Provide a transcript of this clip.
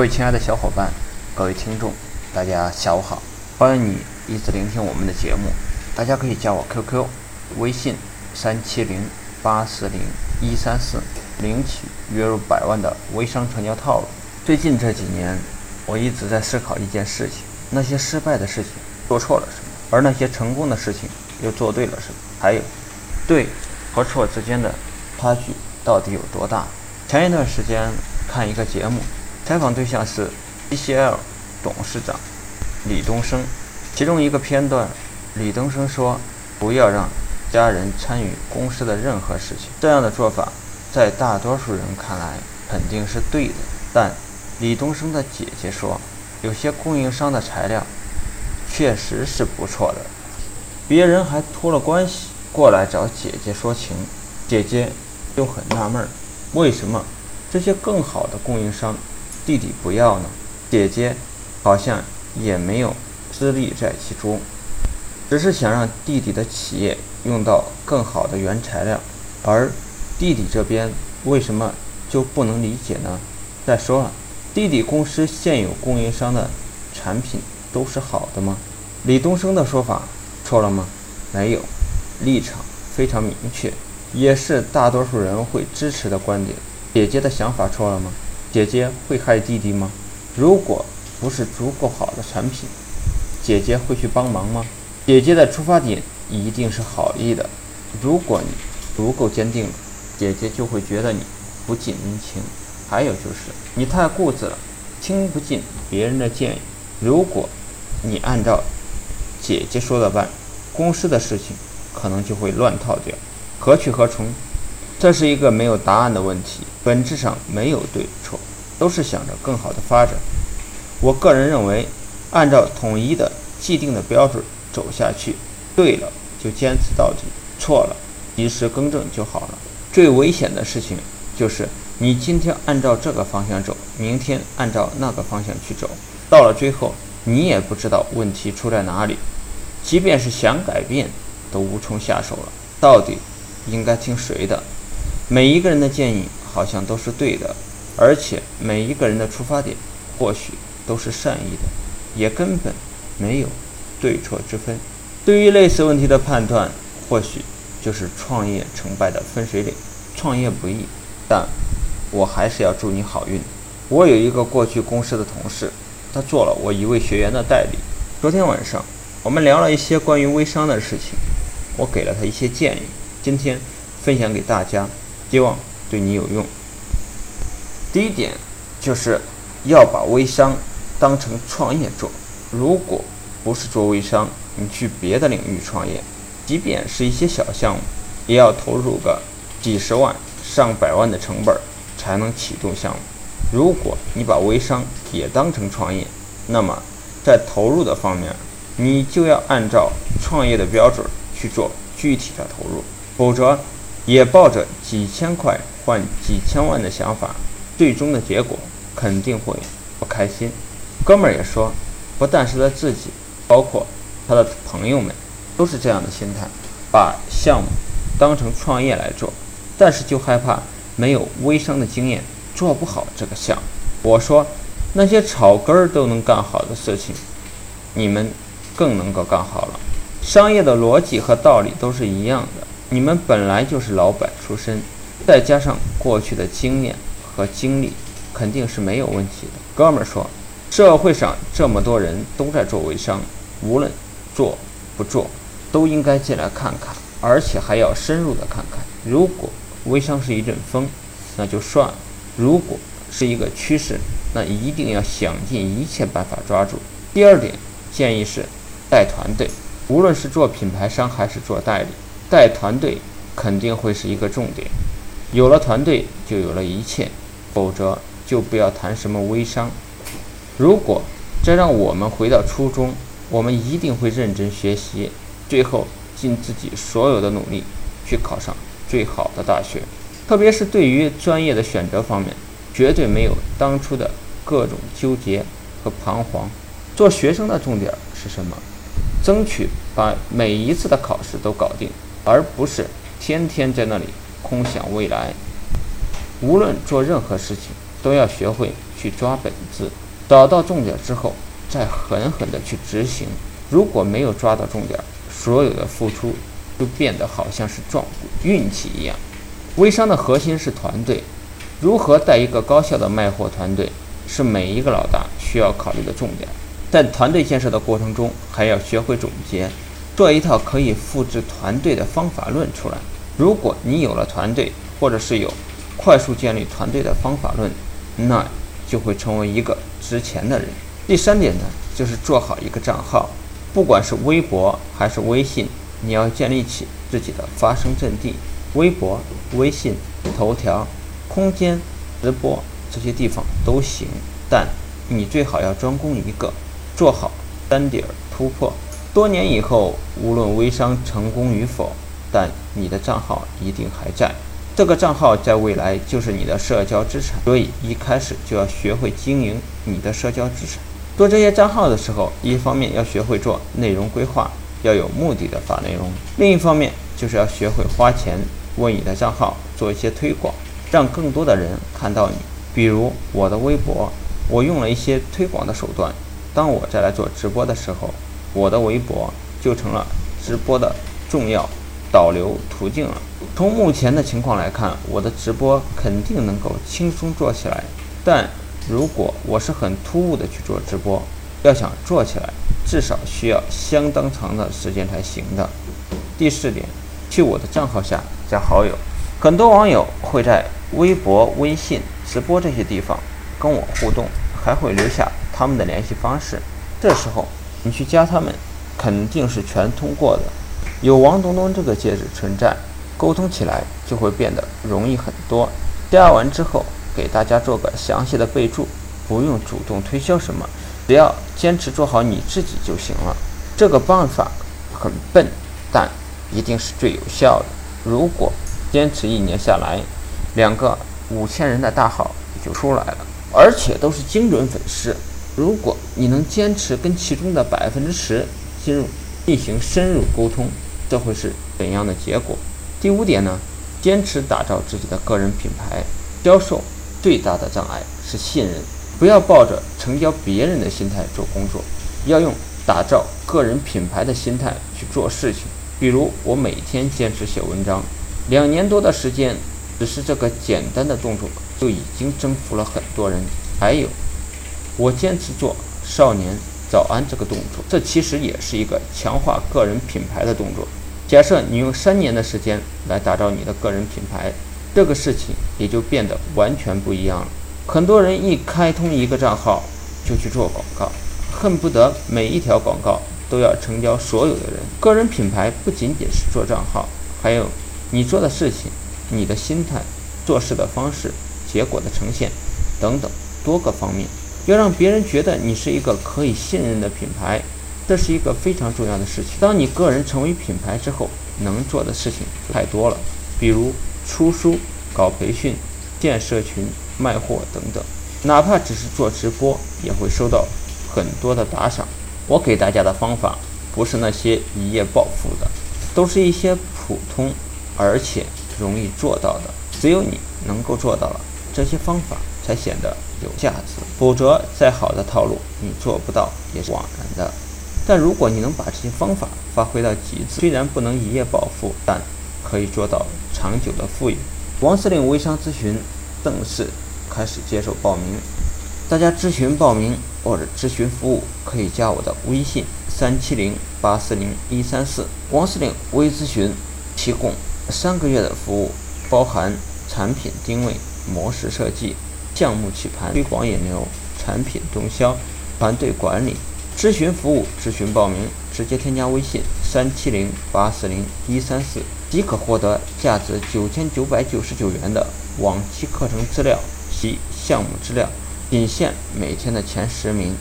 各位亲爱的小伙伴，各位听众，大家下午好！欢迎你一直聆听我们的节目。大家可以加我 QQ、微信三七零八四零一三四，领取月入百万的微商成交套路。最近这几年，我一直在思考一件事情：那些失败的事情做错了什么，而那些成功的事情又做对了什么？还有，对和错之间的差距到底有多大？前一段时间看一个节目。采访对象是 TCL 董事长李东生，其中一个片段，李东生说：“不要让家人参与公司的任何事情。”这样的做法，在大多数人看来肯定是对的。但李东生的姐姐说，有些供应商的材料确实是不错的，别人还托了关系过来找姐姐说情，姐姐就很纳闷儿，为什么这些更好的供应商？弟弟不要呢，姐姐好像也没有资历在其中，只是想让弟弟的企业用到更好的原材料，而弟弟这边为什么就不能理解呢？再说了，弟弟公司现有供应商的产品都是好的吗？李东升的说法错了吗？没有，立场非常明确，也是大多数人会支持的观点。姐姐的想法错了吗？姐姐会害弟弟吗？如果不是足够好的产品，姐姐会去帮忙吗？姐姐的出发点一定是好意的。如果你足够坚定了，姐姐就会觉得你不近人情。还有就是你太固执了，听不进别人的建议。如果你按照姐姐说的办，公司的事情可能就会乱套掉。何去何从？这是一个没有答案的问题，本质上没有对错，都是想着更好的发展。我个人认为，按照统一的既定的标准走下去，对了就坚持到底，错了及时更正就好了。最危险的事情就是你今天按照这个方向走，明天按照那个方向去走，到了最后你也不知道问题出在哪里，即便是想改变，都无从下手了。到底应该听谁的？每一个人的建议好像都是对的，而且每一个人的出发点或许都是善意的，也根本没有对错之分。对于类似问题的判断，或许就是创业成败的分水岭。创业不易，但我还是要祝你好运。我有一个过去公司的同事，他做了我一位学员的代理。昨天晚上我们聊了一些关于微商的事情，我给了他一些建议，今天分享给大家。希望对你有用。第一点就是要把微商当成创业做。如果不是做微商，你去别的领域创业，即便是一些小项目，也要投入个几十万、上百万的成本才能启动项目。如果你把微商也当成创业，那么在投入的方面，你就要按照创业的标准去做具体的投入，否则。也抱着几千块换几千万的想法，最终的结果肯定会不开心。哥们儿也说，不但是他自己，包括他的朋友们，都是这样的心态，把项目当成创业来做，但是就害怕没有微商的经验，做不好这个项目。我说，那些草根儿都能干好的事情，你们更能够干好了。商业的逻辑和道理都是一样的。你们本来就是老板出身，再加上过去的经验和经历，肯定是没有问题的。哥们儿说，社会上这么多人都在做微商，无论做不做，都应该进来看看，而且还要深入的看看。如果微商是一阵风，那就算了；如果是一个趋势，那一定要想尽一切办法抓住。第二点建议是带团队，无论是做品牌商还是做代理。带团队肯定会是一个重点，有了团队就有了一切，否则就不要谈什么微商。如果这让我们回到初中，我们一定会认真学习，最后尽自己所有的努力去考上最好的大学。特别是对于专业的选择方面，绝对没有当初的各种纠结和彷徨。做学生的重点是什么？争取把每一次的考试都搞定。而不是天天在那里空想未来。无论做任何事情，都要学会去抓本质，找到重点之后，再狠狠地去执行。如果没有抓到重点，所有的付出都变得好像是撞运气一样。微商的核心是团队，如何带一个高效的卖货团队，是每一个老大需要考虑的重点。在团队建设的过程中，还要学会总结，做一套可以复制团队的方法论出来。如果你有了团队，或者是有快速建立团队的方法论，那就会成为一个值钱的人。第三点呢，就是做好一个账号，不管是微博还是微信，你要建立起自己的发声阵地。微博、微信、头条、空间、直播这些地方都行，但你最好要专攻一个，做好单点儿突破。多年以后，无论微商成功与否，但你的账号一定还在。这个账号在未来就是你的社交资产，所以一开始就要学会经营你的社交资产。做这些账号的时候，一方面要学会做内容规划，要有目的的发内容；另一方面就是要学会花钱为你的账号做一些推广，让更多的人看到你。比如我的微博，我用了一些推广的手段。当我再来做直播的时候，我的微博就成了直播的重要。导流途径了。从目前的情况来看，我的直播肯定能够轻松做起来。但如果我是很突兀的去做直播，要想做起来，至少需要相当长的时间才行的。第四点，去我的账号下加好友。很多网友会在微博、微信、直播这些地方跟我互动，还会留下他们的联系方式。这时候你去加他们，肯定是全通过的。有王东东这个戒指存在，沟通起来就会变得容易很多。加完之后，给大家做个详细的备注，不用主动推销什么，只要坚持做好你自己就行了。这个办法很笨，但一定是最有效的。如果坚持一年下来，两个五千人的大号就出来了，而且都是精准粉丝。如果你能坚持跟其中的百分之十进入进行深入沟通。这会是怎样的结果？第五点呢？坚持打造自己的个人品牌。销售最大的障碍是信任，不要抱着成交别人的心态做工作，要用打造个人品牌的心态去做事情。比如我每天坚持写文章，两年多的时间，只是这个简单的动作就已经征服了很多人。还有，我坚持做少年早安这个动作，这其实也是一个强化个人品牌的动作。假设你用三年的时间来打造你的个人品牌，这个事情也就变得完全不一样了。很多人一开通一个账号就去做广告，恨不得每一条广告都要成交所有的人。个人品牌不仅仅是做账号，还有你做的事情、你的心态、做事的方式、结果的呈现等等多个方面，要让别人觉得你是一个可以信任的品牌。这是一个非常重要的事情。当你个人成为品牌之后，能做的事情太多了，比如出书、搞培训、建社群、卖货等等。哪怕只是做直播，也会收到很多的打赏。我给大家的方法，不是那些一夜暴富的，都是一些普通而且容易做到的。只有你能够做到了，这些方法才显得有价值。否则，再好的套路，你做不到也是枉然的。但如果你能把这些方法发挥到极致，虽然不能一夜暴富，但可以做到长久的富有。王司令微商咨询正式开始接受报名，大家咨询报名或者咨询服务可以加我的微信三七零八四零一三四。王司令微咨询提供三个月的服务，包含产品定位、模式设计、项目起盘、推广引流、产品动销、团队管理。咨询服务，咨询报名，直接添加微信三七零八四零一三四，即可获得价值九千九百九十九元的往期课程资料及项目资料，仅限每天的前十名。